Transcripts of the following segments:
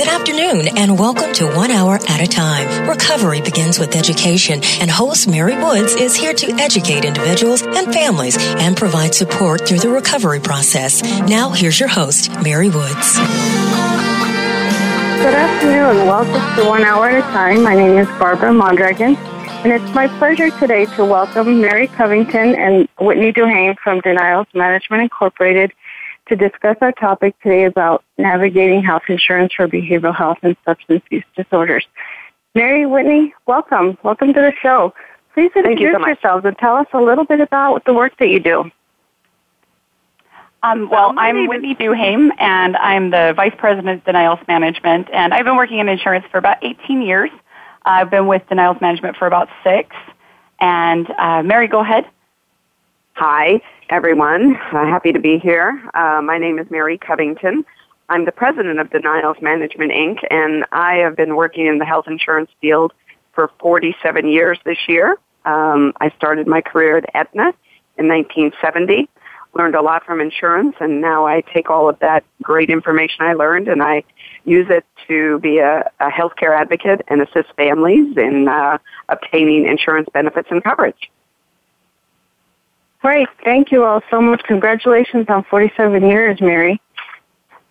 Good afternoon and welcome to One Hour at a Time. Recovery begins with education and host Mary Woods is here to educate individuals and families and provide support through the recovery process. Now here's your host, Mary Woods. Good afternoon. Welcome to One Hour at a Time. My name is Barbara Mondragon. And it's my pleasure today to welcome Mary Covington and Whitney Duhame from Denials Management Incorporated to discuss our topic today about navigating health insurance for behavioral health and substance use disorders. Mary Whitney, welcome. Welcome to the show. Please introduce you so yourselves and tell us a little bit about the work that you do. Um, well, I'm Whitney Duhame, and I'm the Vice President of Denials Management, and I've been working in insurance for about 18 years. I've been with Denials Management for about six. And uh, Mary, go ahead. Hi, everyone. Uh, happy to be here. Uh, my name is Mary Covington. I'm the president of Denials Management Inc., and I have been working in the health insurance field for 47 years this year. Um, I started my career at Aetna in 1970, learned a lot from insurance, and now I take all of that great information I learned and I use it to be a, a healthcare advocate and assist families in uh, obtaining insurance benefits and coverage. Great. Thank you all so much. Congratulations on 47 years, Mary.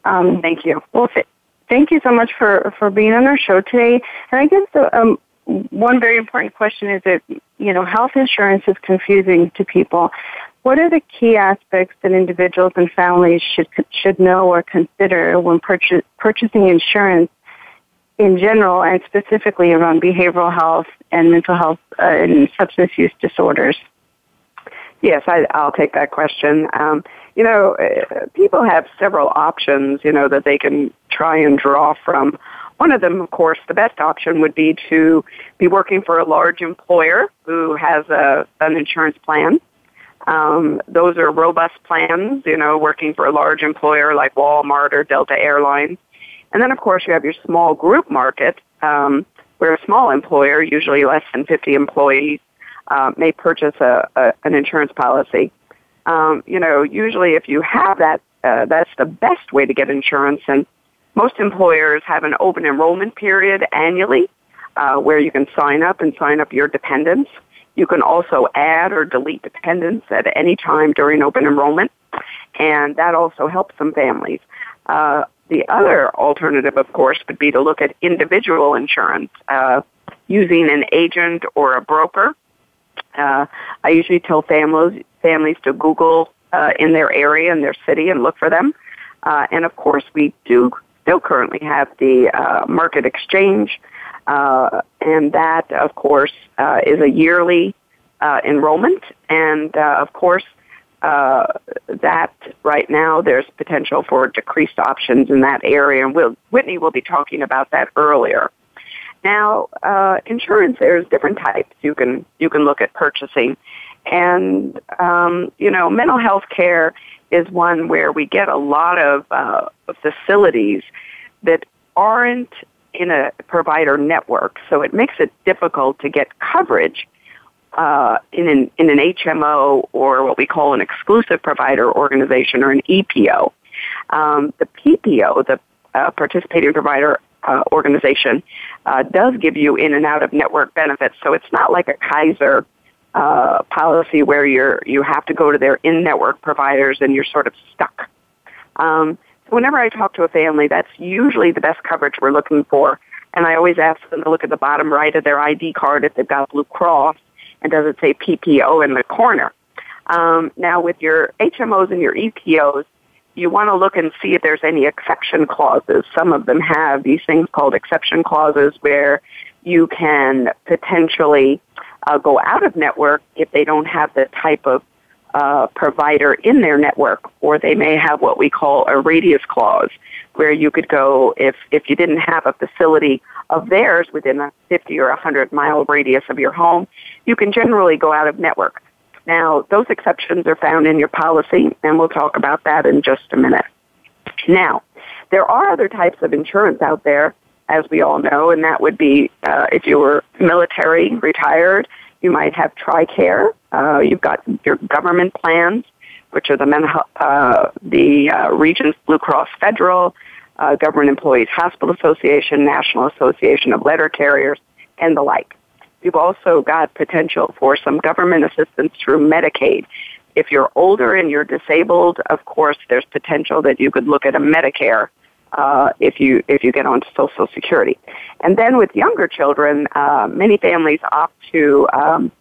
Um, thank you. Well, th- thank you so much for, for being on our show today. And I guess the, um, one very important question is that, you know, health insurance is confusing to people. What are the key aspects that individuals and families should, should know or consider when purchase, purchasing insurance in general and specifically around behavioral health and mental health uh, and substance use disorders? Yes, I, I'll take that question. Um, you know, uh, people have several options, you know, that they can try and draw from. One of them, of course, the best option would be to be working for a large employer who has a, an insurance plan. Um, those are robust plans, you know, working for a large employer like Walmart or Delta Airlines. And then, of course, you have your small group market, um, where a small employer, usually less than 50 employees, uh, may purchase a, a, an insurance policy. Um, you know, usually if you have that, uh, that's the best way to get insurance. And most employers have an open enrollment period annually uh, where you can sign up and sign up your dependents. You can also add or delete dependents at any time during open enrollment, and that also helps some families. Uh, the other alternative, of course, would be to look at individual insurance uh, using an agent or a broker. Uh, I usually tell families families to Google uh, in their area in their city and look for them. Uh, and of course, we do still currently have the uh, market exchange, uh, and that, of course, uh, is a yearly uh, enrollment. And uh, of course, uh, that right now there's potential for decreased options in that area, and we'll, Whitney will be talking about that earlier. Now, uh, insurance there's different types. You can you can look at purchasing, and um, you know mental health care is one where we get a lot of uh, facilities that aren't in a provider network, so it makes it difficult to get coverage uh, in an in an HMO or what we call an exclusive provider organization or an EPO. Um, the PPO, the uh, participating provider uh, organization, uh, does give you in and out of network benefits. So it's not like a Kaiser uh, policy where you're you have to go to their in network providers and you're sort of stuck. Um, so whenever I talk to a family, that's usually the best coverage we're looking for. And I always ask them to look at the bottom right of their ID card if they've got a Blue Cross and does it say PPO in the corner? Um, now, with your HMOs and your EPOs, you want to look and see if there's any exception clauses. Some of them have these things called exception clauses where you can potentially uh, go out of network if they don't have the type of uh, provider in their network, or they may have what we call a radius clause, where you could go if if you didn't have a facility of theirs within a 50 or 100 mile radius of your home, you can generally go out of network. Now, those exceptions are found in your policy, and we'll talk about that in just a minute. Now, there are other types of insurance out there, as we all know, and that would be uh, if you were military, retired, you might have TRICARE. Uh, you've got your government plans, which are the, men, uh, the uh, Regions Blue Cross Federal, uh, Government Employees Hospital Association, National Association of Letter Carriers, and the like. You've also got potential for some government assistance through Medicaid. If you're older and you're disabled, of course, there's potential that you could look at a Medicare uh, if you if you get onto Social Security. And then with younger children, uh, many families opt to um,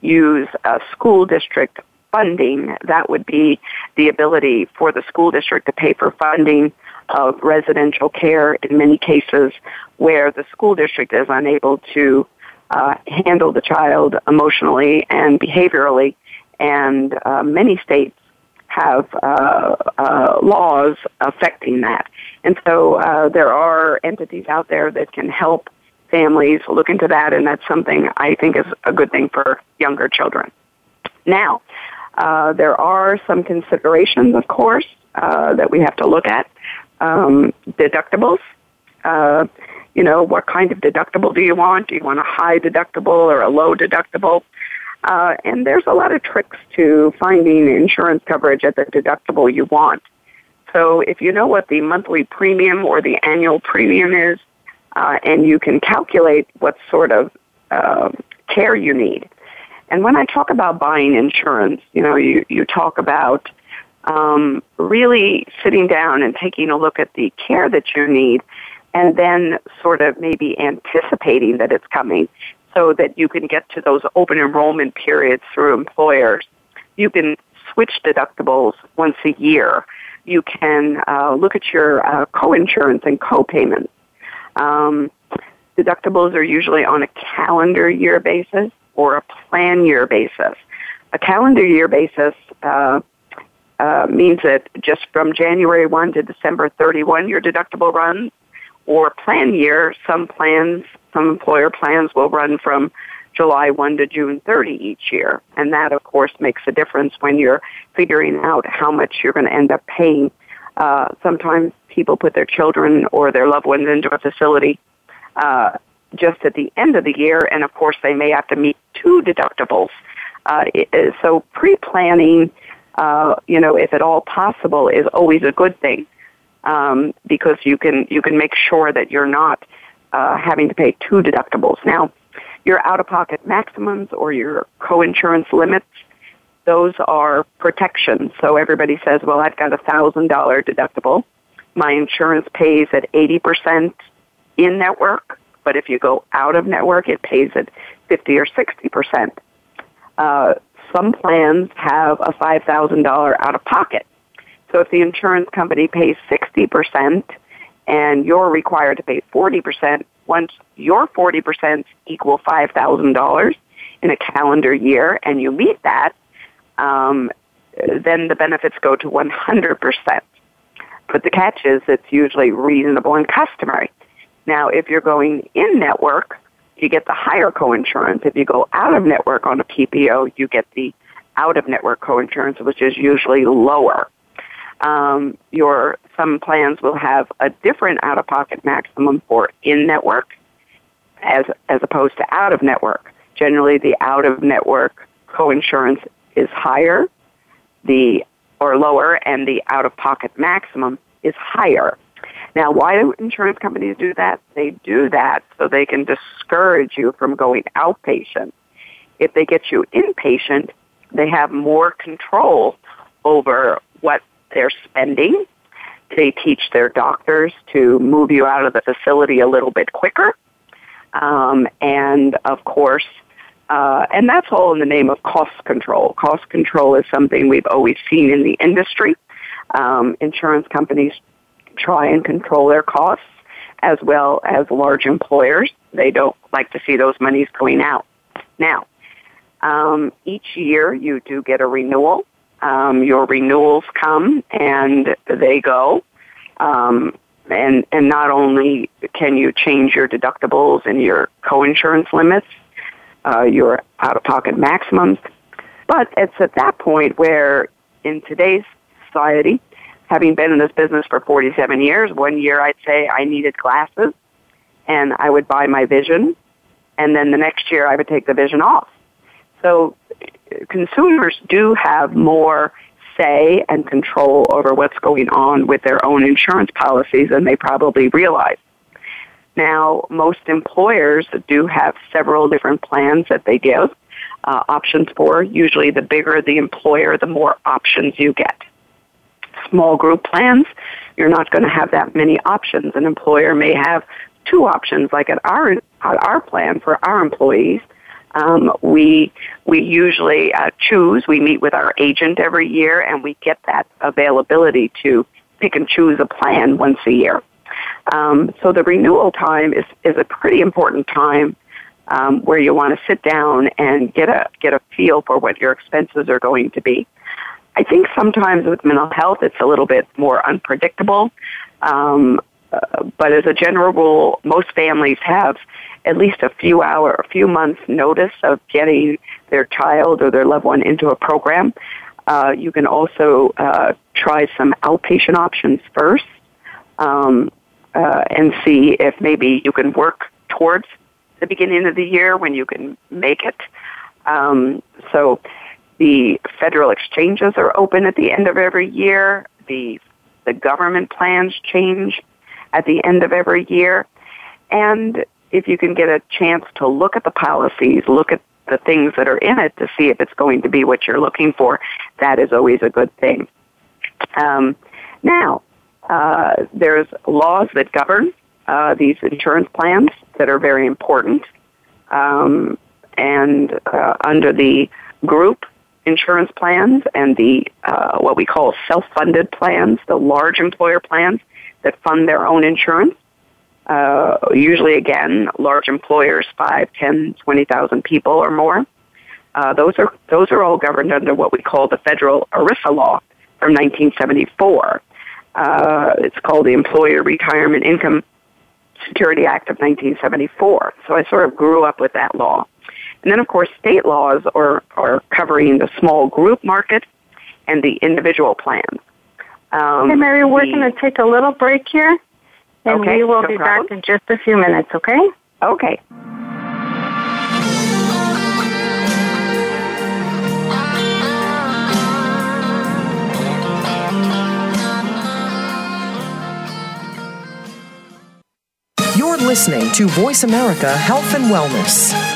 use a school district funding. That would be the ability for the school district to pay for funding of residential care in many cases where the school district is unable to uh, handle the child emotionally and behaviorally. And uh, many states have uh, uh, laws affecting that. And so uh, there are entities out there that can help families look into that, and that's something I think is a good thing for younger children. Now, uh, there are some considerations, of course, uh, that we have to look at. Um, deductibles. Uh, you know, what kind of deductible do you want? Do you want a high deductible or a low deductible? Uh, and there's a lot of tricks to finding insurance coverage at the deductible you want. So if you know what the monthly premium or the annual premium is, uh, and you can calculate what sort of uh, care you need. And when I talk about buying insurance, you know, you, you talk about um, really sitting down and taking a look at the care that you need and then sort of maybe anticipating that it's coming so that you can get to those open enrollment periods through employers. You can switch deductibles once a year. You can uh, look at your uh, co-insurance and co-payments. Um, deductibles are usually on a calendar year basis or a plan year basis. A calendar year basis uh, uh, means that just from January 1 to December 31, your deductible runs. Or plan year, some plans, some employer plans will run from July 1 to June 30 each year. And that, of course, makes a difference when you're figuring out how much you're going to end up paying. Uh, sometimes people put their children or their loved ones into a facility uh, just at the end of the year, and of course, they may have to meet two deductibles. Uh, so pre-planning uh, you know, if at all possible, is always a good thing um, because you can you can make sure that you're not uh, having to pay two deductibles. Now, your out-of-pocket maximums or your co-insurance limits, those are protections. So everybody says, well, I've got a thousand dollar deductible. My insurance pays at eighty percent in network, but if you go out of network, it pays at fifty or sixty percent. Uh, some plans have a $5,000 out of pocket. So if the insurance company pays 60% and you're required to pay 40%, once your 40% equal $5,000 in a calendar year and you meet that, um, then the benefits go to 100%. But the catch is it's usually reasonable and customary. Now, if you're going in network, you get the higher coinsurance. If you go out of network on a PPO, you get the out of network coinsurance, which is usually lower. Um, your some plans will have a different out of pocket maximum for in network as as opposed to out of network. Generally, the out of network coinsurance is higher, the or lower, and the out of pocket maximum is higher. Now, why do insurance companies do that? They do that so they can discourage you from going outpatient. If they get you inpatient, they have more control over what they're spending. They teach their doctors to move you out of the facility a little bit quicker. Um, and of course, uh, and that's all in the name of cost control. Cost control is something we've always seen in the industry. Um, insurance companies try and control their costs as well as large employers. They don't like to see those monies going out. Now, um, each year you do get a renewal. Um, your renewals come and they go. Um, and, and not only can you change your deductibles and your coinsurance limits, uh, your out-of-pocket maximums, but it's at that point where in today's society, having been in this business for 47 years, one year I'd say I needed glasses and I would buy my vision and then the next year I would take the vision off. So consumers do have more say and control over what's going on with their own insurance policies than they probably realize. Now, most employers do have several different plans that they give uh, options for. Usually, the bigger the employer, the more options you get. Small group plans, you're not going to have that many options. An employer may have two options, like at our at our plan for our employees. Um, we we usually uh, choose. We meet with our agent every year, and we get that availability to pick and choose a plan once a year. Um, so the renewal time is is a pretty important time um, where you want to sit down and get a get a feel for what your expenses are going to be. I think sometimes with mental health, it's a little bit more unpredictable. Um, uh, but as a general rule, most families have at least a few hour, a few months notice of getting their child or their loved one into a program. Uh, you can also uh, try some outpatient options first um, uh, and see if maybe you can work towards the beginning of the year when you can make it. Um, so the federal exchanges are open at the end of every year. The the government plans change at the end of every year. And if you can get a chance to look at the policies, look at the things that are in it to see if it's going to be what you're looking for, that is always a good thing. Um, now, uh, there's laws that govern uh, these insurance plans that are very important. Um, and uh, under the group insurance plans and the uh, what we call self-funded plans, the large employer plans that fund their own insurance, uh, usually again large employers, five, ten, twenty thousand people or more. Uh, those are those are all governed under what we call the federal ERISA law from 1974. Uh, it's called the Employer Retirement Income Security Act of 1974. So I sort of grew up with that law. And then, of course, state laws are, are covering the small group market and the individual plans. Um, hey, Mary, we're going to take a little break here, and okay, we will no be problem. back in just a few minutes, okay? Okay. You're listening to Voice America Health and Wellness.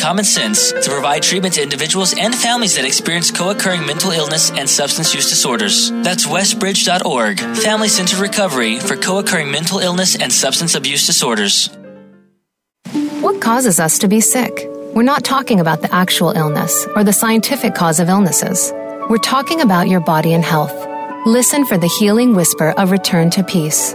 common sense to provide treatment to individuals and families that experience co-occurring mental illness and substance use disorders. That's westbridge.org, Family Centered Recovery for co-occurring mental illness and substance abuse disorders. What causes us to be sick? We're not talking about the actual illness or the scientific cause of illnesses. We're talking about your body and health. Listen for the healing whisper of return to peace.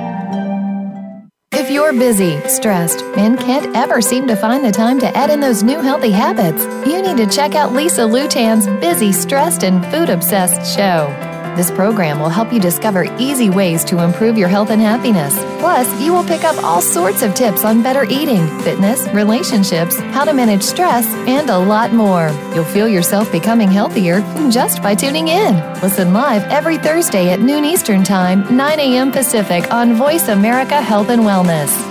You're busy, stressed, and can't ever seem to find the time to add in those new healthy habits, you need to check out Lisa Lutan's Busy, Stressed, and Food Obsessed show. This program will help you discover easy ways to improve your health and happiness. Plus, you will pick up all sorts of tips on better eating, fitness, relationships, how to manage stress, and a lot more. You'll feel yourself becoming healthier just by tuning in. Listen live every Thursday at noon Eastern Time, 9 a.m. Pacific on Voice America Health and Wellness.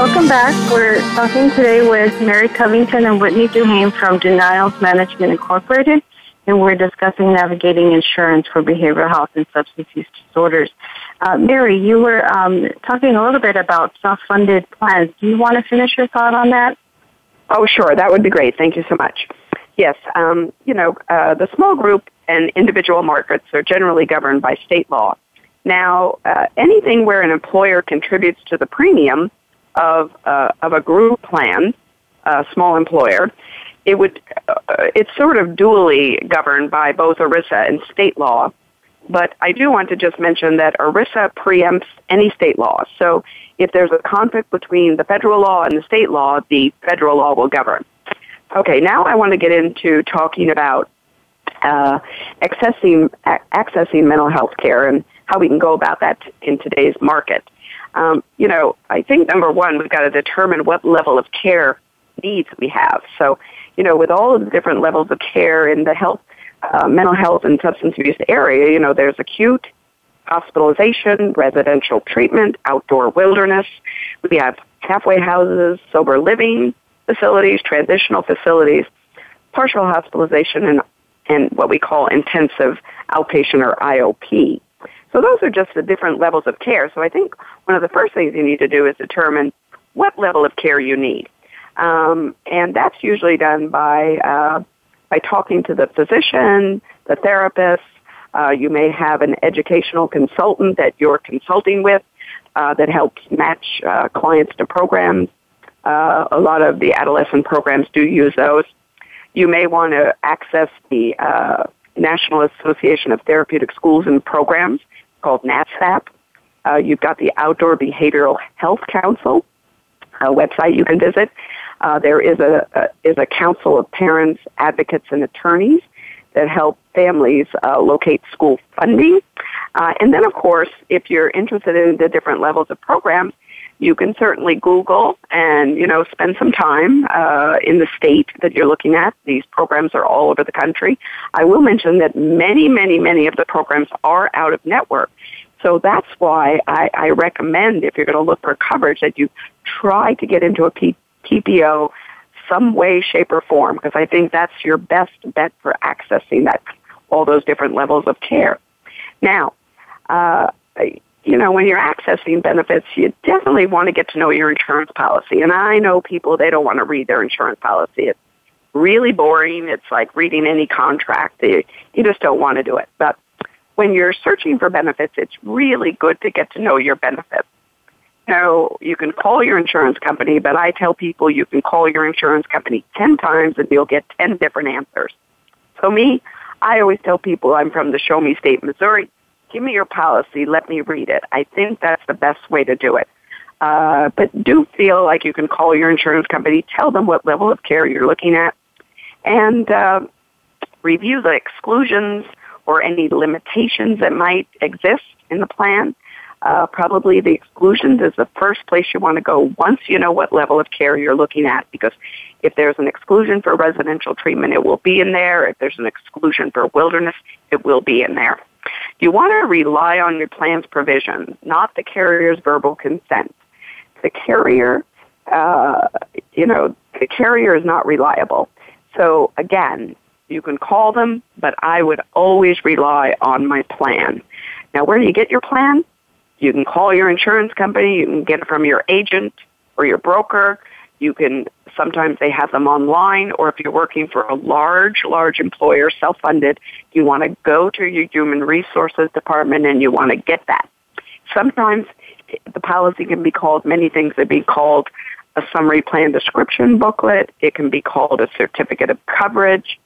Welcome back. We're talking today with Mary Covington and Whitney Duhame from Denials Management Incorporated, and we're discussing navigating insurance for behavioral health and substance use disorders. Uh, Mary, you were um, talking a little bit about self-funded plans. Do you want to finish your thought on that? Oh, sure. That would be great. Thank you so much. Yes, um, you know, uh, the small group and individual markets are generally governed by state law. Now, uh, anything where an employer contributes to the premium of uh, of a group plan, a small employer, it would uh, it's sort of dually governed by both ERISA and state law. But I do want to just mention that ERISA preempts any state law. So if there's a conflict between the federal law and the state law, the federal law will govern. Okay, now I want to get into talking about uh, accessing accessing mental health care and how we can go about that in today's market um, you know, I think number one, we've got to determine what level of care needs we have. So, you know, with all of the different levels of care in the health, uh, mental health and substance abuse area, you know, there's acute, hospitalization, residential treatment, outdoor wilderness. We have halfway houses, sober living facilities, transitional facilities, partial hospitalization, and, and what we call intensive outpatient or IOP. So those are just the different levels of care. So I think one of the first things you need to do is determine what level of care you need. Um, and that's usually done by, uh, by talking to the physician, the therapist. Uh, you may have an educational consultant that you're consulting with uh, that helps match uh, clients to programs. Uh, a lot of the adolescent programs do use those. You may want to access the uh, National Association of Therapeutic Schools and Programs called NATSAP. Uh, you've got the Outdoor Behavioral Health Council a website you can visit. Uh, there is a, a, is a council of parents, advocates, and attorneys that help families uh, locate school funding. Uh, and then, of course, if you're interested in the different levels of programs, you can certainly Google and you know spend some time uh, in the state that you're looking at. These programs are all over the country. I will mention that many, many, many of the programs are out of network. So that's why I, I recommend if you're going to look for coverage that you try to get into a P- PPO some way, shape, or form because I think that's your best bet for accessing that all those different levels of care. Now, uh, you know, when you're accessing benefits, you definitely want to get to know your insurance policy. And I know people, they don't want to read their insurance policy. It's really boring. It's like reading any contract. You, you just don't want to do it. But when you're searching for benefits, it's really good to get to know your benefits. Know, you can call your insurance company, but I tell people you can call your insurance company 10 times and you'll get 10 different answers. So me, I always tell people I'm from the Show Me State, Missouri give me your policy, let me read it. I think that's the best way to do it. Uh, but do feel like you can call your insurance company, tell them what level of care you're looking at, and uh, review the exclusions or any limitations that might exist in the plan. Uh, probably the exclusions is the first place you want to go once you know what level of care you're looking at because if there's an exclusion for residential treatment, it will be in there. If there's an exclusion for wilderness, it will be in there. You want to rely on your plan's provisions, not the carrier's verbal consent. The carrier, uh, you know, the carrier is not reliable. So again, you can call them, but I would always rely on my plan. Now, where do you get your plan? You can call your insurance company. You can get it from your agent or your broker. You can sometimes they have them online, or if you're working for a large, large employer, self-funded, you want to go to your human resources department and you want to get that. Sometimes the policy can be called many things. It be called a summary plan description booklet. It can be called a certificate of coverage,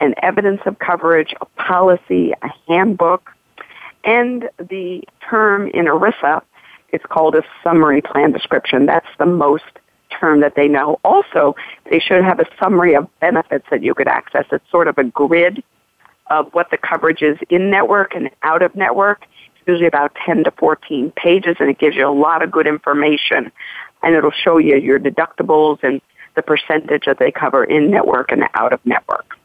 an evidence of coverage, a policy, a handbook, and the term in ERISA, it's called a summary plan description. That's the most term that they know. Also, they should have a summary of benefits that you could access. It's sort of a grid of what the coverage is in network and out of network. It's usually about 10 to 14 pages and it gives you a lot of good information and it'll show you your deductibles and the percentage that they cover in network and out of network.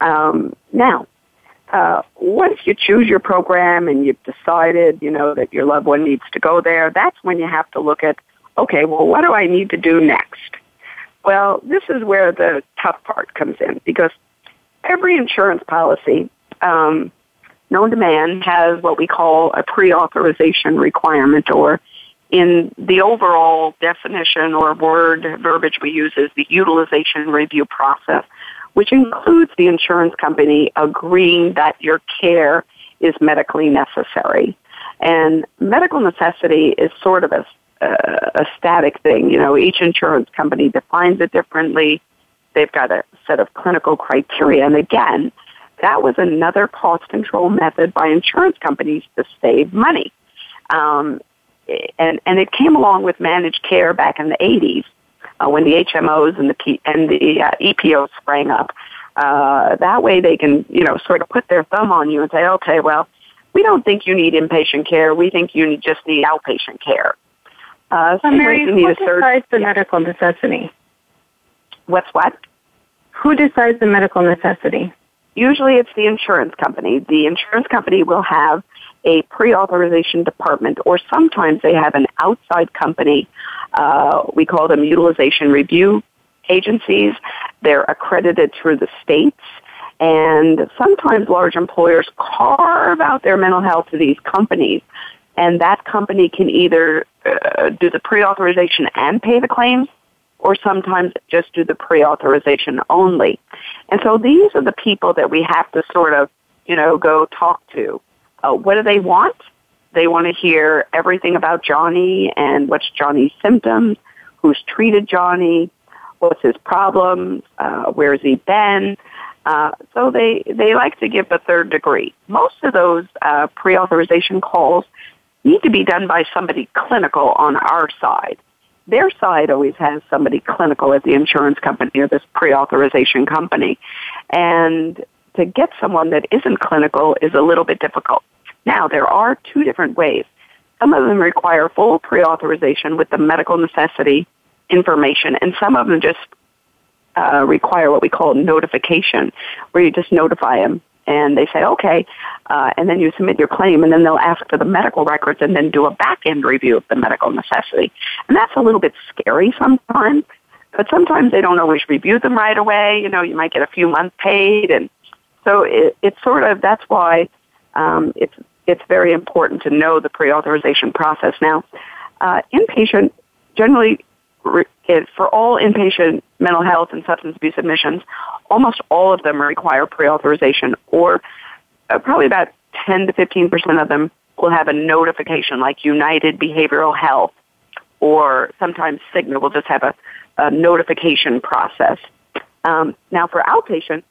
Um, now, uh, once you choose your program and you've decided, you know, that your loved one needs to go there, that's when you have to look at, okay, well, what do I need to do next? Well, this is where the tough part comes in because every insurance policy um, known to man has what we call a pre-authorization requirement or in the overall definition or word verbiage we use is the utilization review process which includes the insurance company agreeing that your care is medically necessary. And medical necessity is sort of a, a static thing. You know, each insurance company defines it differently. They've got a set of clinical criteria. And again, that was another cost control method by insurance companies to save money. Um, and, and it came along with managed care back in the 80s uh, when the HMOs and the P- and the uh, EPOs sprang up. Uh, that way, they can you know sort of put their thumb on you and say, okay, well, we don't think you need inpatient care. We think you just need outpatient care. Uh, so Mary, who decides the yeah. medical necessity? What's what? Who decides the medical necessity? Usually it's the insurance company. The insurance company will have a pre-authorization department or sometimes they have an outside company. Uh, we call them utilization review agencies. They're accredited through the states. And sometimes large employers carve out their mental health to these companies. And that company can either uh, do the pre-authorization and pay the claims, or sometimes just do the pre-authorization only. And so these are the people that we have to sort of, you know, go talk to. Uh, what do they want? They want to hear everything about Johnny and what's Johnny's symptoms, who's treated Johnny, what's his problems, uh, where's he been. Uh, so they, they like to give a third degree. Most of those uh, pre-authorization calls need to be done by somebody clinical on our side. Their side always has somebody clinical at the insurance company or this pre-authorization company. And to get someone that isn't clinical is a little bit difficult. Now, there are two different ways. Some of them require full pre-authorization with the medical necessity information, and some of them just uh, require what we call notification, where you just notify them and they say, okay, uh, and then you submit your claim, and then they'll ask for the medical records and then do a back end review of the medical necessity. And that's a little bit scary sometimes, but sometimes they don't always review them right away. You know, you might get a few months paid, and so it, it's sort of that's why um, it's it's very important to know the pre-authorization process. Now, uh, inpatient generally for all inpatient mental health and substance abuse admissions, almost all of them require pre-authorization, or uh, probably about 10 to 15 percent of them will have a notification, like United Behavioral Health, or sometimes Cigna will just have a, a notification process. Um, now, for outpatient,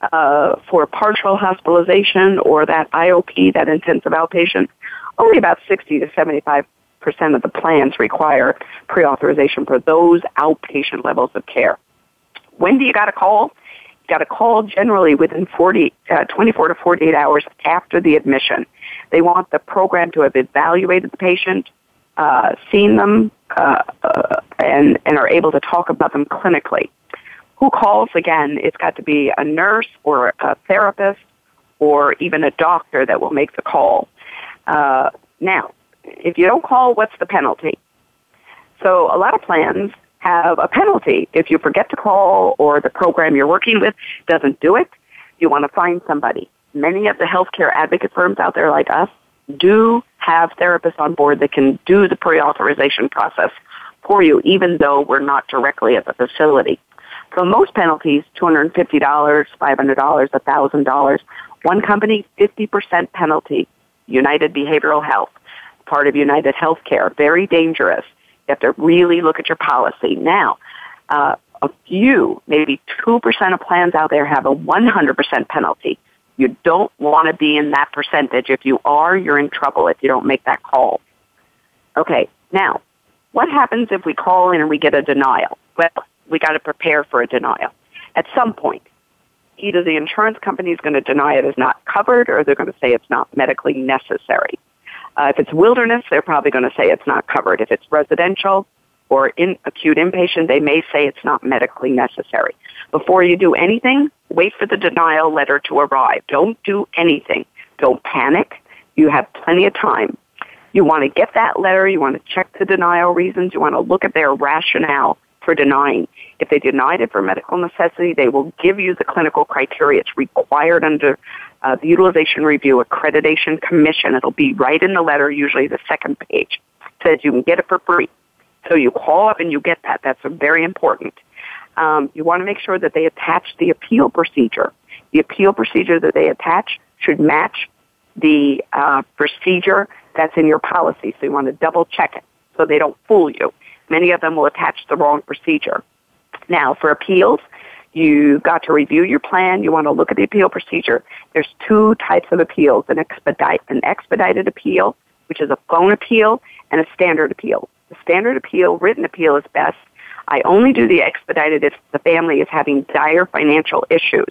uh, for partial hospitalization or that IOP, that intensive outpatient, only about 60 to 75 percent of the plans require pre-authorization for those outpatient levels of care. When do you got a call? You got a call generally within 40, uh, 24 to 48 hours after the admission. They want the program to have evaluated the patient, uh, seen them, uh, uh and, and are able to talk about them clinically. Who calls again? It's got to be a nurse or a therapist or even a doctor that will make the call. Uh, now, if you don't call, what's the penalty? So a lot of plans have a penalty. If you forget to call or the program you're working with doesn't do it, you want to find somebody. Many of the healthcare advocate firms out there like us do have therapists on board that can do the pre-authorization process for you, even though we're not directly at the facility. So most penalties, $250, $500, $1,000. One company, 50% penalty, United Behavioral Health part of United Healthcare. Very dangerous. You have to really look at your policy. Now, uh, a few, maybe 2% of plans out there have a 100% penalty. You don't want to be in that percentage. If you are, you're in trouble if you don't make that call. Okay, now, what happens if we call in and we get a denial? Well, we got to prepare for a denial. At some point, either the insurance company is going to deny it is not covered or they're going to say it's not medically necessary. Uh, if it's wilderness, they're probably going to say it's not covered. If it's residential or in acute inpatient, they may say it's not medically necessary. Before you do anything, wait for the denial letter to arrive. Don't do anything. Don't panic. You have plenty of time. You want to get that letter. You want to check the denial reasons. You want to look at their rationale for denying. If they denied it for medical necessity, they will give you the clinical criteria. It's required under uh, the Utilization Review Accreditation Commission. It'll be right in the letter, usually the second page. It says you can get it for free. So you call up and you get that. That's very important. Um, you want to make sure that they attach the appeal procedure. The appeal procedure that they attach should match the uh, procedure that's in your policy. So you want to double check it so they don't fool you. Many of them will attach the wrong procedure. Now, for appeals, you got to review your plan. You want to look at the appeal procedure. There's two types of appeals: an expedite, an expedited appeal, which is a phone appeal, and a standard appeal. The standard appeal, written appeal, is best. I only do the expedited if the family is having dire financial issues.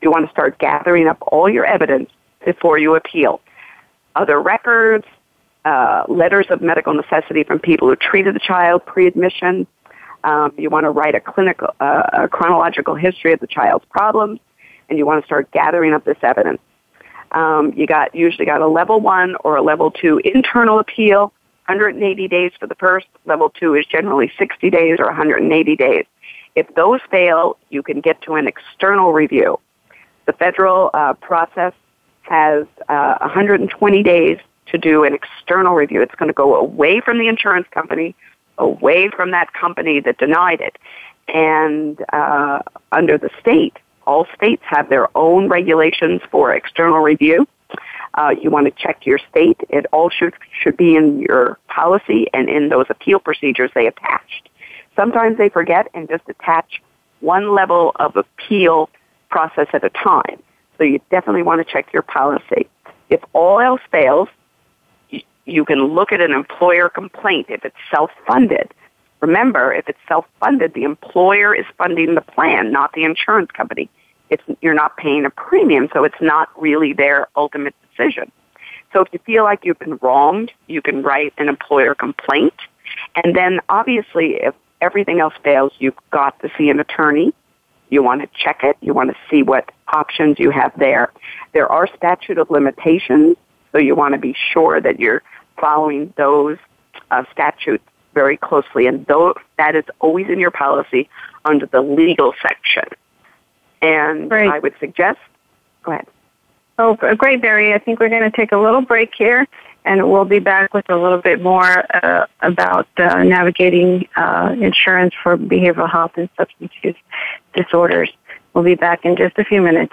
You want to start gathering up all your evidence before you appeal. Other records, uh, letters of medical necessity from people who treated the child pre-admission. Um, you want to write a clinical, uh, a chronological history of the child's problems, and you want to start gathering up this evidence. Um, you got usually got a level one or a level two internal appeal, 180 days for the first. Level two is generally 60 days or 180 days. If those fail, you can get to an external review. The federal uh, process has uh, 120 days to do an external review. It's going to go away from the insurance company, away from that company that denied it. And uh, under the state, all states have their own regulations for external review. Uh, you want to check your state. It all should should be in your policy and in those appeal procedures they attached. Sometimes they forget and just attach one level of appeal process at a time. So you definitely want to check your policy. If all else fails, you can look at an employer complaint if it's self-funded. Remember, if it's self-funded, the employer is funding the plan, not the insurance company. It's, you're not paying a premium, so it's not really their ultimate decision. So if you feel like you've been wronged, you can write an employer complaint. And then obviously, if everything else fails, you've got to see an attorney. You want to check it. You want to see what options you have there. There are statute of limitations, so you want to be sure that you're following those uh, statutes very closely, and though that is always in your policy under the legal section. And. I would suggest, go ahead. Oh, great, Barry. I think we're going to take a little break here, and we'll be back with a little bit more uh, about uh, navigating uh, insurance for behavioral health and substance use disorders. We'll be back in just a few minutes.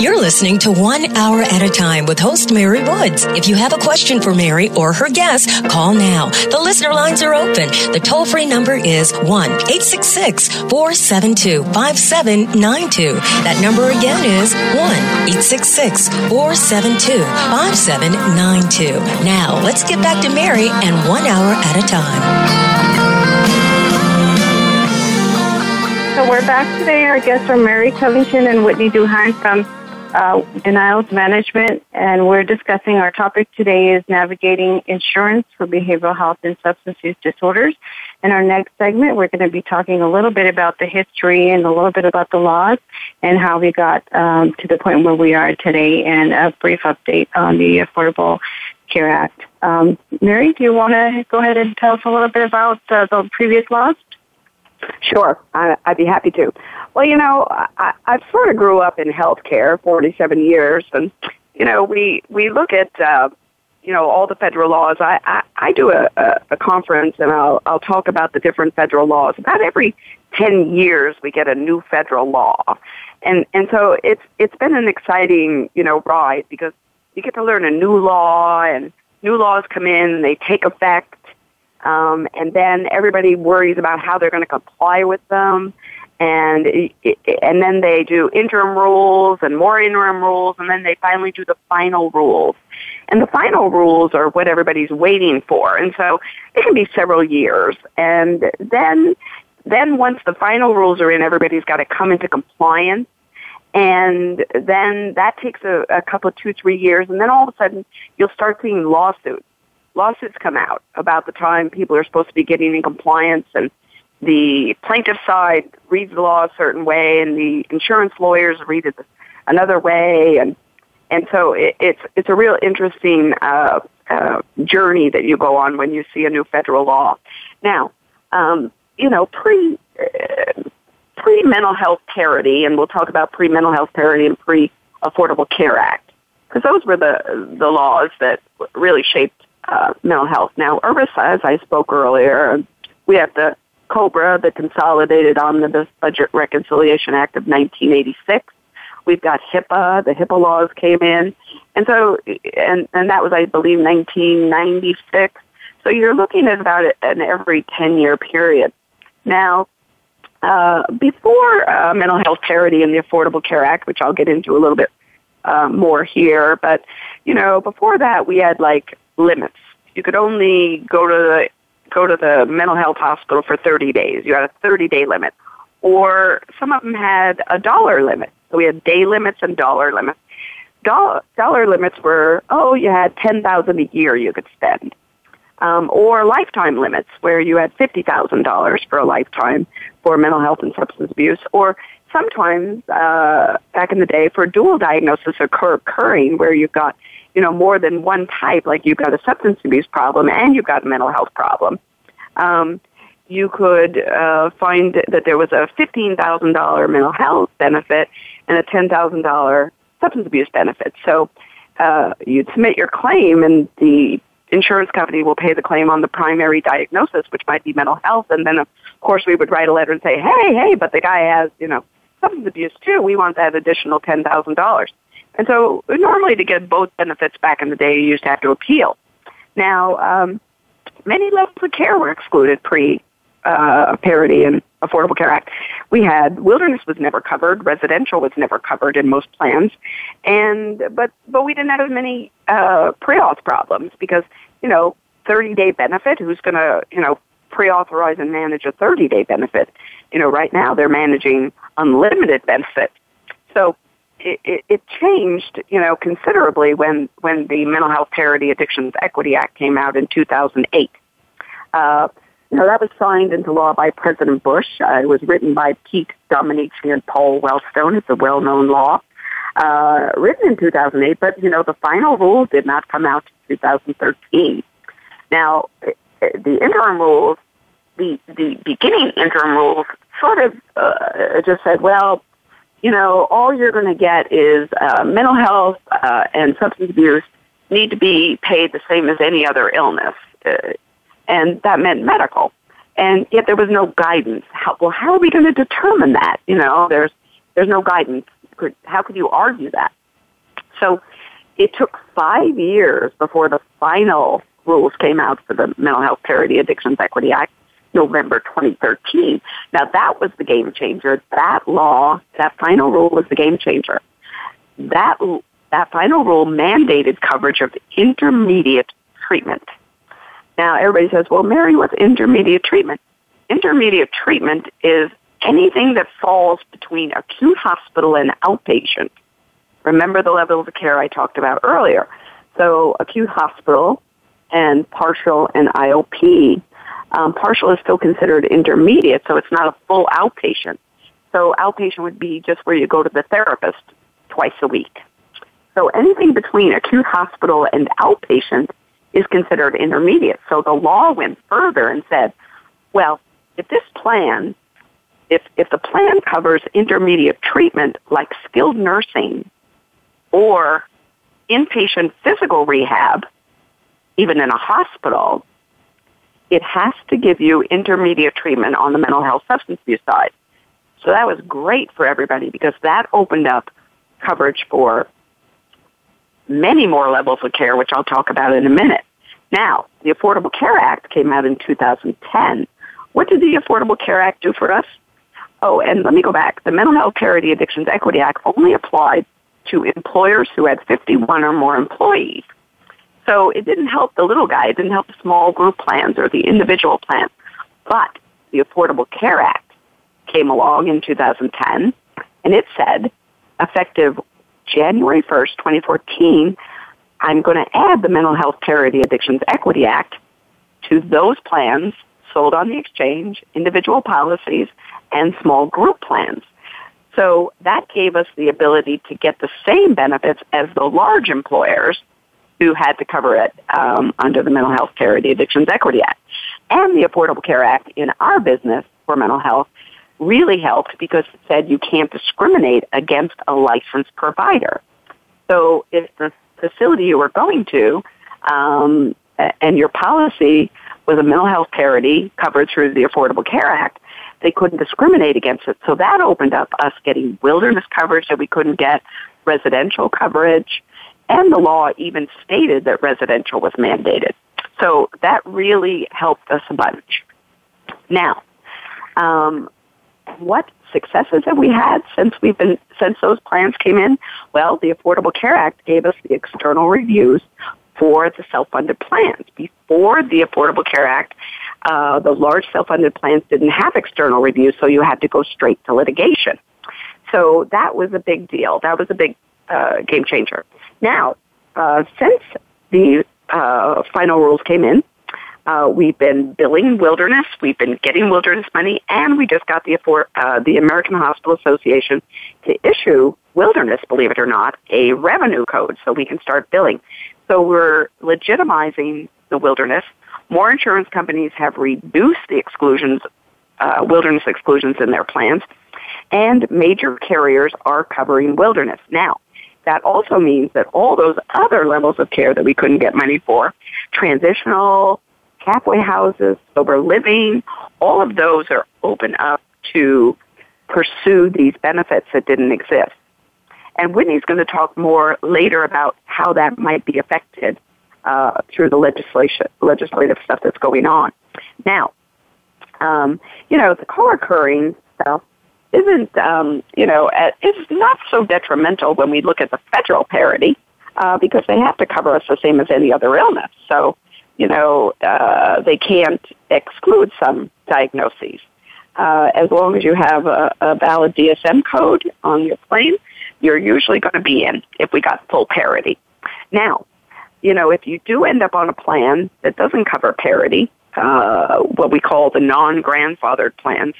You're listening to One Hour at a Time with host Mary Woods. If you have a question for Mary or her guest, call now. The listener lines are open. The toll free number is 1 866 472 5792. That number again is 1 866 472 5792. Now, let's get back to Mary and One Hour at a Time. So we're back today. Our guests are Mary Covington and Whitney Duhan from uh, denials management, and we're discussing our topic today is navigating insurance for behavioral health and substance use disorders. In our next segment, we're going to be talking a little bit about the history and a little bit about the laws and how we got um, to the point where we are today, and a brief update on the Affordable Care Act. Um, Mary, do you want to go ahead and tell us a little bit about uh, the previous laws? Sure, I, I'd be happy to. Well, you know, I, I sort of grew up in healthcare, 47 years, and you know, we we look at uh, you know all the federal laws. I I, I do a, a, a conference, and I'll I'll talk about the different federal laws. About every 10 years, we get a new federal law, and and so it's it's been an exciting you know ride because you get to learn a new law, and new laws come in, and they take effect. Um, and then everybody worries about how they're going to comply with them. And and then they do interim rules and more interim rules and then they finally do the final rules. And the final rules are what everybody's waiting for. And so it can be several years. And then then once the final rules are in everybody's got to come into compliance. And then that takes a, a couple two three years. And then all of a sudden you'll start seeing lawsuits lawsuits come out about the time people are supposed to be getting in compliance and the plaintiff side reads the law a certain way, and the insurance lawyers read it another way, and and so it, it's it's a real interesting uh, uh, journey that you go on when you see a new federal law. Now, um, you know, pre uh, pre mental health parity, and we'll talk about pre mental health parity and pre Affordable Care Act, because those were the the laws that really shaped uh, mental health. Now, as I spoke earlier, we have the COBRA, the Consolidated Omnibus Budget Reconciliation Act of 1986. We've got HIPAA. The HIPAA laws came in, and so and and that was, I believe, 1996. So you're looking at about an every 10 year period. Now, uh, before uh, mental health parity and the Affordable Care Act, which I'll get into a little bit uh, more here, but you know, before that we had like limits. You could only go to the go to the mental health hospital for 30 days. You had a 30 day limit. Or some of them had a dollar limit. So we had day limits and dollar limits. Dollar, dollar limits were, oh, you had 10000 a year you could spend. Um, or lifetime limits where you had $50,000 for a lifetime for mental health and substance abuse. Or sometimes, uh, back in the day, for dual diagnosis occur, occurring where you've got you know, more than one type, like you've got a substance abuse problem and you've got a mental health problem. Um, you could uh, find that there was a $15,000 mental health benefit and a $10,000 substance abuse benefit. So uh, you'd submit your claim and the insurance company will pay the claim on the primary diagnosis, which might be mental health. And then, of course, we would write a letter and say, hey, hey, but the guy has, you know, substance abuse too. We want that additional $10,000. And so normally to get both benefits back in the day, you used to have to appeal. Now, um, many levels of care were excluded pre uh, parity and Affordable Care Act. We had wilderness was never covered, residential was never covered in most plans, and but but we didn't have as many uh, pre-auth problems because you know 30 day benefit. Who's going to you know pre-authorize and manage a 30 day benefit? You know, right now they're managing unlimited benefit. So it, it, changed, you know, considerably when when the Mental Health Parity Addictions Equity Act came out in 2008. Uh, you know, that was signed into law by President Bush. Uh, it was written by Pete Domenici and Paul Wellstone. It's a well-known law, uh, written in 2008. But you know, the final rule did not come out in 2013. Now, uh, the interim rules, the the beginning interim rules, sort of uh, just said, well, you know, all you're going to get is uh, mental health uh, and substance abuse need to be paid the same as any other illness. Uh, and that meant medical. And yet there was no guidance. How, well, how are we going to determine that? You know, there's, there's no guidance. How could you argue that? So it took five years before the final rules came out for the Mental Health Parity Addictions Equity Act. November 2013. Now that was the game changer. That law, that final rule was the game changer. That, that final rule mandated coverage of intermediate treatment. Now everybody says, well, Mary, what's intermediate treatment? Intermediate treatment is anything that falls between acute hospital and outpatient. Remember the levels of care I talked about earlier. So acute hospital and partial and IOP um, partial is still considered intermediate, so it's not a full outpatient. So outpatient would be just where you go to the therapist twice a week. So anything between acute hospital and outpatient is considered intermediate. So the law went further and said, well, if this plan, if, if the plan covers intermediate treatment like skilled nursing or inpatient physical rehab, even in a hospital, it has to give you intermediate treatment on the mental health substance abuse side. So that was great for everybody because that opened up coverage for many more levels of care, which I'll talk about in a minute. Now, the Affordable Care Act came out in 2010. What did the Affordable Care Act do for us? Oh, and let me go back. The Mental Health Parity Addictions Equity Act only applied to employers who had 51 or more employees. So it didn't help the little guy. It didn't help the small group plans or the individual plans. But the Affordable Care Act came along in 2010, and it said, effective January 1st, 2014, I'm going to add the Mental Health Parity Addictions Equity Act to those plans sold on the exchange, individual policies, and small group plans. So that gave us the ability to get the same benefits as the large employers who had to cover it um, under the Mental Health Parity Addictions Equity Act. And the Affordable Care Act in our business for mental health really helped because it said you can't discriminate against a licensed provider. So if the facility you were going to um, and your policy was a mental health parity covered through the Affordable Care Act, they couldn't discriminate against it. So that opened up us getting wilderness coverage that we couldn't get, residential coverage, and the law even stated that residential was mandated. So that really helped us a bunch. Now, um, what successes have we had since we've been since those plans came in? Well, the Affordable Care Act gave us the external reviews for the self-funded plans. Before the Affordable Care Act, uh, the large self-funded plans didn't have external reviews, so you had to go straight to litigation. So that was a big deal. That was a big uh, game changer. Now, uh, since the uh, final rules came in, uh, we've been billing wilderness, we've been getting wilderness money, and we just got the uh, the American Hospital Association to issue wilderness, believe it or not, a revenue code so we can start billing. So we're legitimizing the wilderness. More insurance companies have reduced the exclusions, uh, wilderness exclusions in their plans, and major carriers are covering wilderness. Now, that also means that all those other levels of care that we couldn't get money for, transitional, halfway houses, sober living, all of those are open up to pursue these benefits that didn't exist. And Whitney's going to talk more later about how that might be affected uh, through the legislation, legislative stuff that's going on. Now, um, you know, the co-occurring stuff isn't, um, you know, is not so detrimental when we look at the federal parity uh, because they have to cover us the same as any other illness. So, you know, uh, they can't exclude some diagnoses. Uh, as long as you have a, a valid DSM code on your claim, you're usually going to be in if we got full parity. Now, you know, if you do end up on a plan that doesn't cover parity, uh, what we call the non-grandfathered plans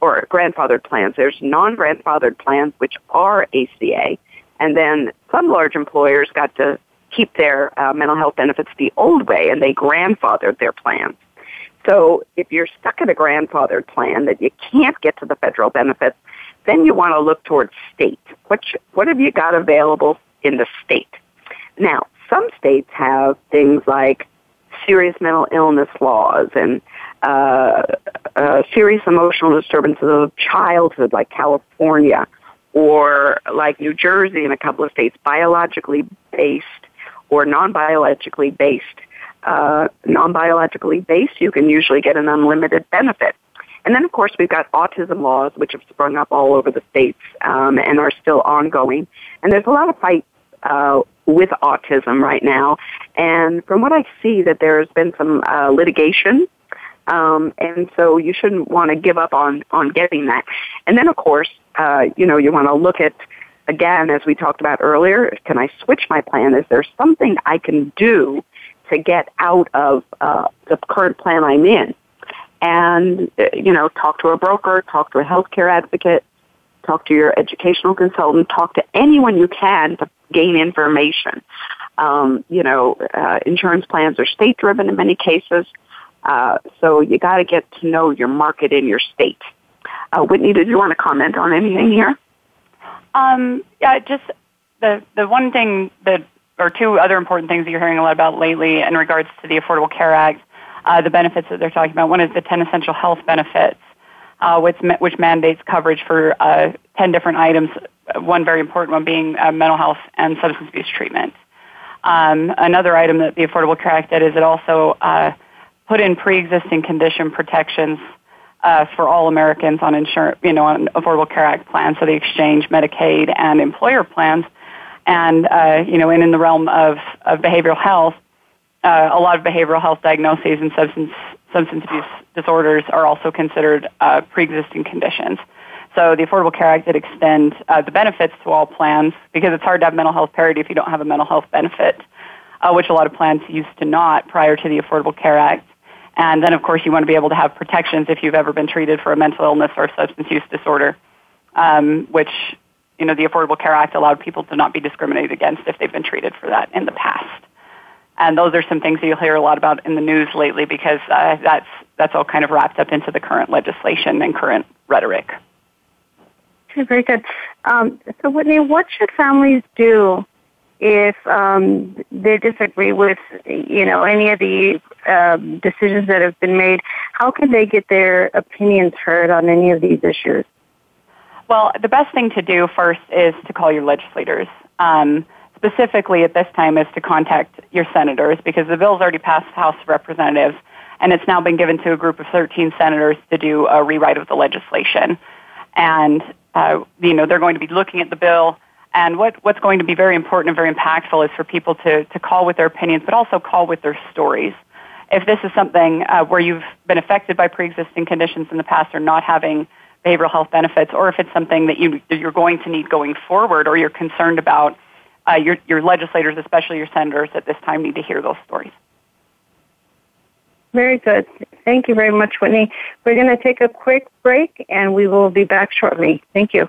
or grandfathered plans, there's non-grandfathered plans which are ACA, and then some large employers got to keep their uh, mental health benefits the old way, and they grandfathered their plans. So if you're stuck in a grandfathered plan that you can't get to the federal benefits, then you want to look towards state. What, what have you got available in the state? Now, some states have things like serious mental illness laws and uh, uh, serious emotional disturbances of childhood, like California, or like New Jersey and a couple of states, biologically based or non-biologically based. Uh, non-biologically based, you can usually get an unlimited benefit. And then, of course, we've got autism laws, which have sprung up all over the states um, and are still ongoing. And there's a lot of fight uh, with autism right now. And from what I see, that there has been some uh, litigation, um, and so you shouldn't want to give up on on getting that. And then, of course, uh, you know, you want to look at again, as we talked about earlier. Can I switch my plan? Is there something I can do to get out of uh, the current plan I'm in? And uh, you know, talk to a broker, talk to a healthcare advocate, talk to your educational consultant, talk to anyone you can to gain information. Um, you know, uh, insurance plans are state driven in many cases, uh, so you got to get to know your market in your state. Uh, Whitney, did you want to comment on anything here? Um, yeah, just the the one thing that, or two other important things that you're hearing a lot about lately in regards to the Affordable Care Act, uh, the benefits that they're talking about. One is the 10 essential health benefits, uh, which, which mandates coverage for uh, 10 different items. One very important one being uh, mental health and substance abuse treatment. Um, another item that the Affordable Care Act did is it also uh, put in pre-existing condition protections uh, for all Americans on insurance, you know, on Affordable Care Act plans, so the exchange, Medicaid, and employer plans. And, uh, you know, and in the realm of, of behavioral health, uh, a lot of behavioral health diagnoses and substance, substance abuse disorders are also considered uh, pre-existing conditions. So the Affordable Care Act did extend uh, the benefits to all plans because it's hard to have mental health parity if you don't have a mental health benefit, uh, which a lot of plans used to not prior to the Affordable Care Act. And then, of course, you want to be able to have protections if you've ever been treated for a mental illness or substance use disorder, um, which, you know, the Affordable Care Act allowed people to not be discriminated against if they've been treated for that in the past. And those are some things that you'll hear a lot about in the news lately because uh, that's, that's all kind of wrapped up into the current legislation and current rhetoric. Okay, very good. Um, so, Whitney, what should families do if um, they disagree with you know any of the um, decisions that have been made, how can they get their opinions heard on any of these issues? Well, the best thing to do first is to call your legislators. Um, specifically at this time is to contact your senators because the bill's already passed the House of Representatives and it's now been given to a group of 13 senators to do a rewrite of the legislation. And, uh, you know, they're going to be looking at the bill and what, what's going to be very important and very impactful is for people to, to call with their opinions, but also call with their stories. If this is something uh, where you've been affected by pre-existing conditions in the past or not having behavioral health benefits, or if it's something that you, you're going to need going forward or you're concerned about, uh, your, your legislators, especially your senators at this time, need to hear those stories. Very good. Thank you very much, Whitney. We're going to take a quick break and we will be back shortly. Thank you.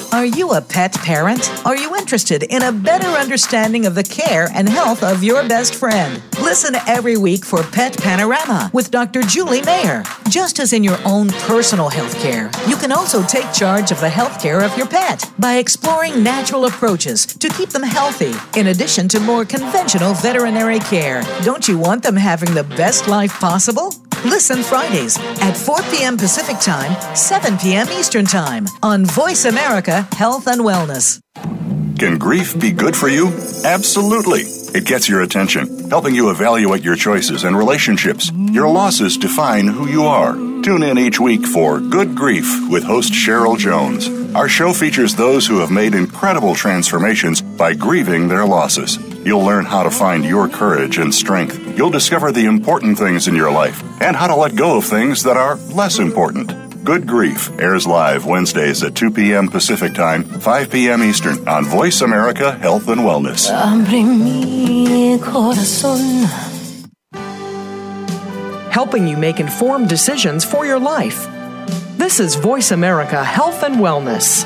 Are you a pet parent? Are you interested in a better understanding of the care and health of your best friend? Listen every week for Pet Panorama with Dr. Julie Mayer. Just as in your own personal health care, you can also take charge of the health care of your pet by exploring natural approaches to keep them healthy, in addition to more conventional veterinary care. Don't you want them having the best life possible? Listen Fridays at 4 p.m. Pacific Time, 7 p.m. Eastern Time on Voice America Health and Wellness. Can grief be good for you? Absolutely. It gets your attention, helping you evaluate your choices and relationships. Your losses define who you are. Tune in each week for Good Grief with host Cheryl Jones. Our show features those who have made incredible transformations by grieving their losses. You'll learn how to find your courage and strength. You'll discover the important things in your life and how to let go of things that are less important. Good Grief airs live Wednesdays at 2 p.m. Pacific Time, 5 p.m. Eastern on Voice America Health and Wellness. Helping you make informed decisions for your life. This is Voice America Health and Wellness.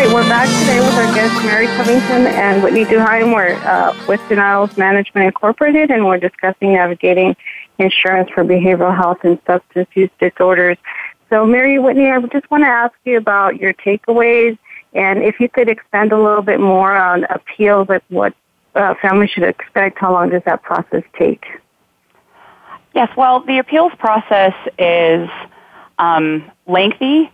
Great. We're back today with our guests, Mary Covington and Whitney Duheim. We're uh, with Denials Management Incorporated, and we're discussing navigating insurance for behavioral health and substance use disorders. So, Mary Whitney, I just want to ask you about your takeaways, and if you could expand a little bit more on appeals, like what uh, families should expect. How long does that process take? Yes. Well, the appeals process is um, lengthy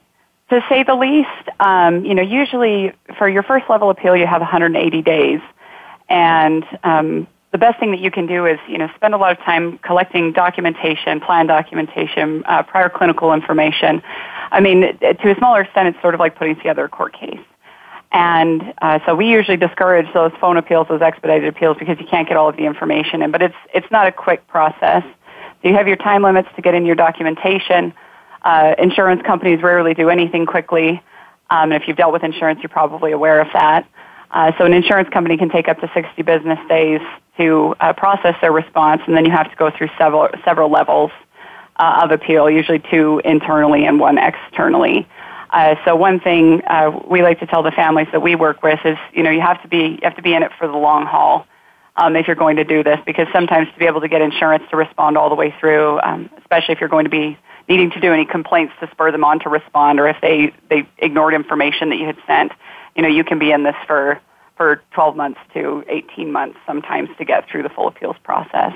to say the least. Um, you know, usually for your first level appeal, you have 180 days, and um, the best thing that you can do is you know spend a lot of time collecting documentation, plan documentation, uh, prior clinical information. I mean, to a smaller extent, it's sort of like putting together a court case. And uh, so we usually discourage those phone appeals, those expedited appeals, because you can't get all of the information in. But it's it's not a quick process. So you have your time limits to get in your documentation. Uh, insurance companies rarely do anything quickly. Um, and if you've dealt with insurance, you're probably aware of that. Uh, so an insurance company can take up to 60 business days to uh, process their response, and then you have to go through several several levels uh, of appeal, usually two internally and one externally. Uh, so one thing uh, we like to tell the families that we work with is, you know, you have to be you have to be in it for the long haul um, if you're going to do this, because sometimes to be able to get insurance to respond all the way through, um, especially if you're going to be needing to do any complaints to spur them on to respond, or if they they ignored information that you had sent, you know, you can be in this for for 12 months to 18 months sometimes to get through the full appeals process.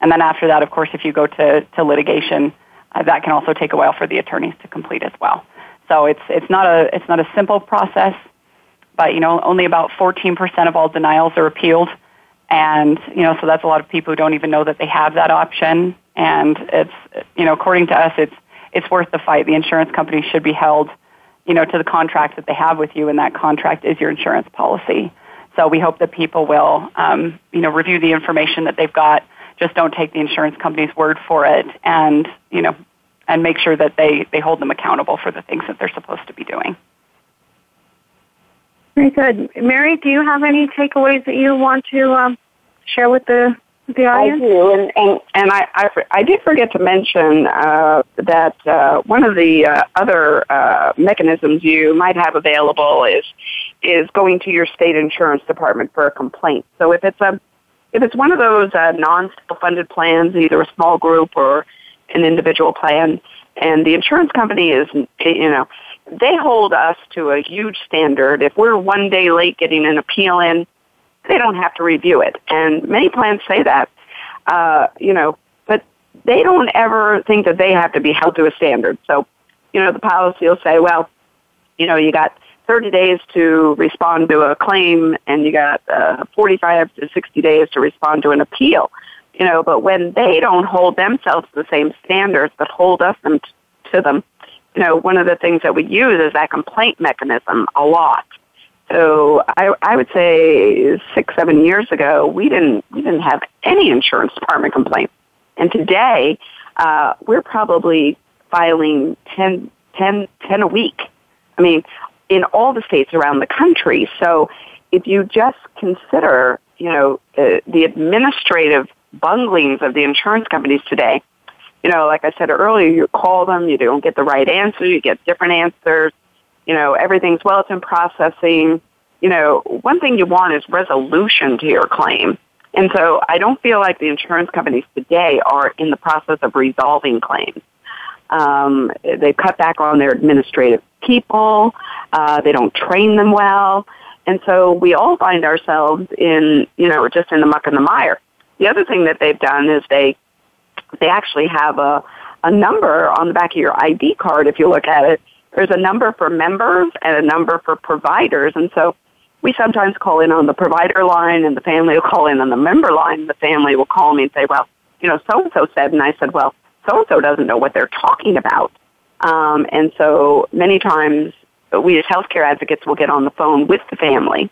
And then after that, of course, if you go to to litigation, uh, that can also take a while for the attorneys to complete as well. So it's it's not a it's not a simple process, but you know, only about 14% of all denials are appealed. And, you know, so that's a lot of people who don't even know that they have that option and it's you know according to us it's it's worth the fight. The insurance company should be held you know to the contract that they have with you, and that contract is your insurance policy. So we hope that people will um, you know review the information that they've got. Just don't take the insurance company's word for it, and you know and make sure that they they hold them accountable for the things that they're supposed to be doing. Very good, Mary. Do you have any takeaways that you want to um, share with the the audience? I do, and and, and I, I, I did forget to mention uh, that uh, one of the uh, other uh, mechanisms you might have available is is going to your state insurance department for a complaint. So if it's a if it's one of those uh, non-funded plans, either a small group or an individual plan, and the insurance company is you know they hold us to a huge standard. If we're one day late getting an appeal in, they don't have to review it. And many plans say that, uh, you know, but they don't ever think that they have to be held to a standard. So, you know, the policy will say, well, you know, you got 30 days to respond to a claim and you got uh, 45 to 60 days to respond to an appeal. You know, but when they don't hold themselves to the same standards but hold us them to them, you know, one of the things that we use is that complaint mechanism a lot. So I, I would say six, seven years ago, we didn't we didn't have any insurance department complaints, and today uh, we're probably filing 10, 10, 10 a week. I mean, in all the states around the country. So if you just consider, you know, uh, the administrative bunglings of the insurance companies today, you know, like I said earlier, you call them, you don't get the right answer, you get different answers, you know, everything's, well, it's in processing. You know, one thing you want is resolution to your claim. And so I don't feel like the insurance companies today are in the process of resolving claims. Um, they cut back on their administrative people. Uh, they don't train them well. And so we all find ourselves in, you know, just in the muck and the mire. The other thing that they've done is they, they actually have a, a number on the back of your ID card, if you look at it. There's a number for members and a number for providers. And so we sometimes call in on the provider line and the family will call in on the member line. The family will call me and say, well, you know, so and so said, and I said, well, so and so doesn't know what they're talking about. Um, and so many times we as healthcare advocates will get on the phone with the family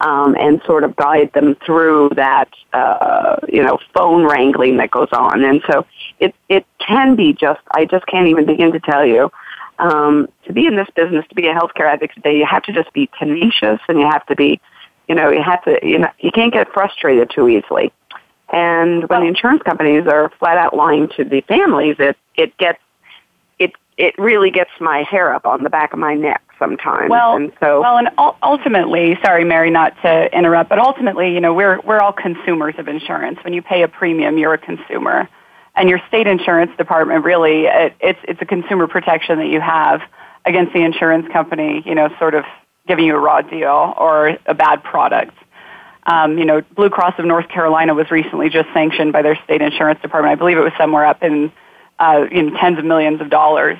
um, and sort of guide them through that, uh, you know, phone wrangling that goes on. And so it it can be just I just can't even begin to tell you. Um, to be in this business, to be a healthcare advocate today, you have to just be tenacious and you have to be, you know, you have to, you know, you can't get frustrated too easily. And when the insurance companies are flat out lying to the families, it it gets it it really gets my hair up on the back of my neck sometimes. Well, and so well, and ultimately, sorry, Mary, not to interrupt, but ultimately, you know, we're we're all consumers of insurance. When you pay a premium, you're a consumer, and your state insurance department really it, it's it's a consumer protection that you have against the insurance company, you know, sort of giving you a raw deal or a bad product. Um, you know, Blue Cross of North Carolina was recently just sanctioned by their state insurance department. I believe it was somewhere up in, uh, in tens of millions of dollars.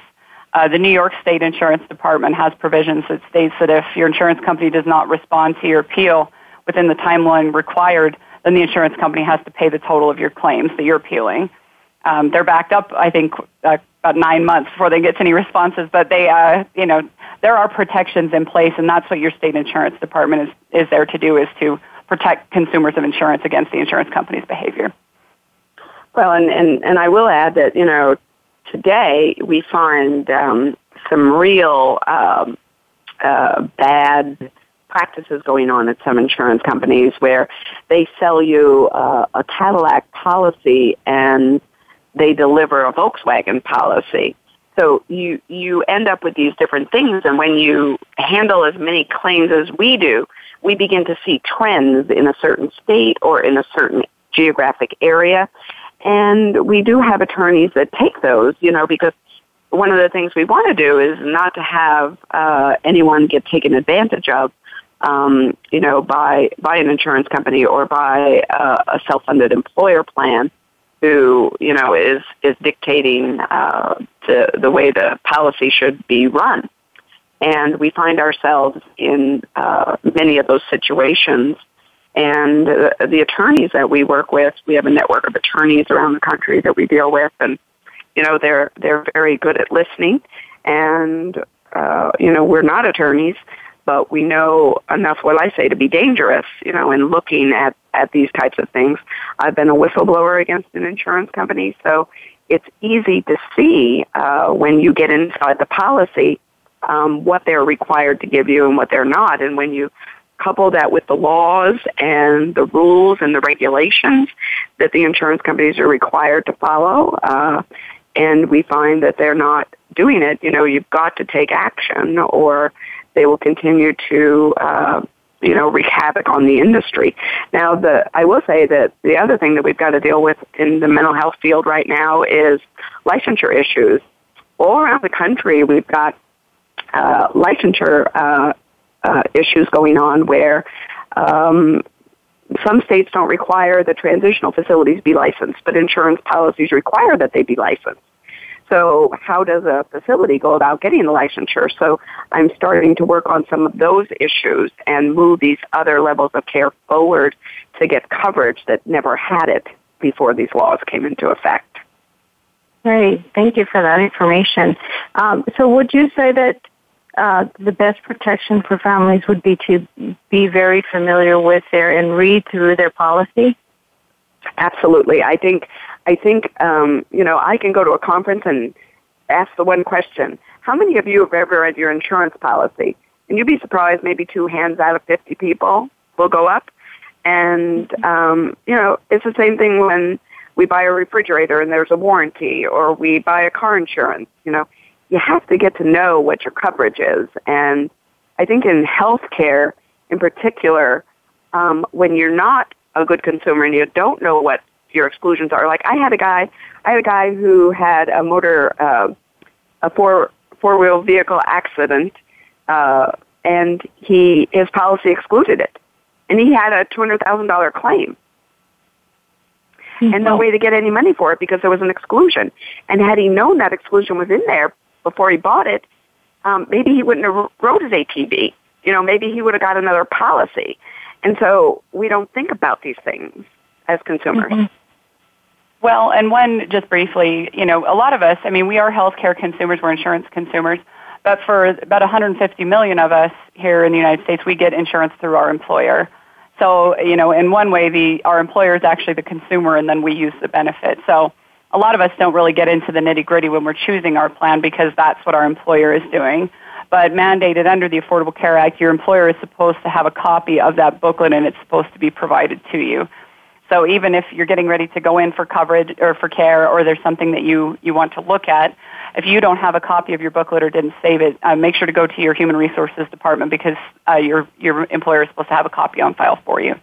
Uh, the New York State Insurance Department has provisions that states that if your insurance company does not respond to your appeal within the timeline required, then the insurance company has to pay the total of your claims that you're appealing. Um, they're backed up, I think, uh, about nine months before they get any responses. But they, uh, you know, there are protections in place, and that's what your state insurance department is is there to do is to protect consumers of insurance against the insurance company's behavior. Well, and, and, and I will add that, you know, today we find um, some real um, uh, bad practices going on at some insurance companies where they sell you uh, a Cadillac policy and they deliver a Volkswagen policy. So you you end up with these different things, and when you handle as many claims as we do, we begin to see trends in a certain state or in a certain geographic area. And we do have attorneys that take those, you know, because one of the things we want to do is not to have uh, anyone get taken advantage of, um, you know, by by an insurance company or by uh, a self-funded employer plan who, you know, is is dictating uh, the the way the policy should be run. And we find ourselves in uh, many of those situations. And uh, the attorneys that we work with, we have a network of attorneys around the country that we deal with, and you know they're they're very good at listening. And uh, you know we're not attorneys, but we know enough what I say to be dangerous. You know, in looking at at these types of things, I've been a whistleblower against an insurance company, so it's easy to see uh, when you get inside the policy um, what they're required to give you and what they're not. And when you couple that with the laws and the rules and the regulations that the insurance companies are required to follow, uh, and we find that they're not doing it, you know, you've got to take action or they will continue to, uh, you know, wreak havoc on the industry. Now, the I will say that the other thing that we've got to deal with in the mental health field right now is licensure issues. All around the country, we've got uh, licensure uh, uh, issues going on where um, some states don't require the transitional facilities be licensed, but insurance policies require that they be licensed. So how does a facility go about getting the licensure? So I'm starting to work on some of those issues and move these other levels of care forward to get coverage that never had it before these laws came into effect. Great. Thank you for that information. Um, so would you say that uh, the best protection for families would be to be very familiar with their and read through their policy? Absolutely. I think I think um, you know I can go to a conference and ask the one question: How many of you have ever read your insurance policy? And you'd be surprised, maybe two hands out of fifty people will go up. And um, you know, it's the same thing when we buy a refrigerator and there's a warranty, or we buy a car insurance. You know, you have to get to know what your coverage is. And I think in healthcare, in particular, um, when you're not a good consumer and you don't know what your exclusions are. Like I had a guy, I had a guy who had a motor, uh, a four four wheel vehicle accident, uh, and he his policy excluded it, and he had a two hundred thousand dollar claim. Mm-hmm. And no way to get any money for it because there was an exclusion. And had he known that exclusion was in there before he bought it, um, maybe he wouldn't have rode his ATV. You know, maybe he would have got another policy. And so we don't think about these things as consumers. Mm-hmm. Well, and one, just briefly, you know, a lot of us, I mean, we are healthcare consumers, we're insurance consumers, but for about 150 million of us here in the United States, we get insurance through our employer. So, you know, in one way, the, our employer is actually the consumer and then we use the benefit. So a lot of us don't really get into the nitty gritty when we're choosing our plan because that's what our employer is doing but mandated under the Affordable Care Act, your employer is supposed to have a copy of that booklet and it's supposed to be provided to you. So even if you're getting ready to go in for coverage or for care or there's something that you, you want to look at, if you don't have a copy of your booklet or didn't save it, uh, make sure to go to your human resources department because uh, your, your employer is supposed to have a copy on file for you.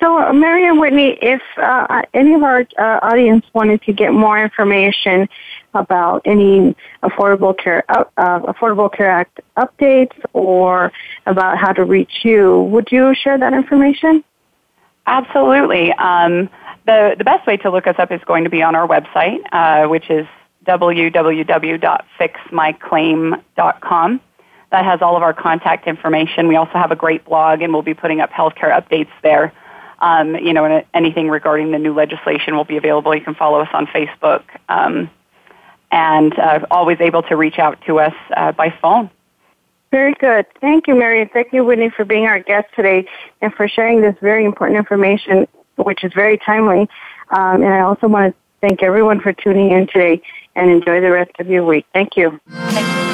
So, uh, Mary and Whitney, if uh, any of our uh, audience wanted to get more information about any Affordable Care uh, Affordable Care Act updates or about how to reach you, would you share that information? Absolutely. Um, the the best way to look us up is going to be on our website, uh, which is www.fixmyclaim.com. That has all of our contact information. We also have a great blog, and we'll be putting up healthcare updates there. Um, you know, anything regarding the new legislation will be available. You can follow us on Facebook, um, and uh, always able to reach out to us uh, by phone. Very good. Thank you, Mary. Thank you, Whitney, for being our guest today and for sharing this very important information, which is very timely. Um, and I also want to thank everyone for tuning in today and enjoy the rest of your week. Thank you. Thank you.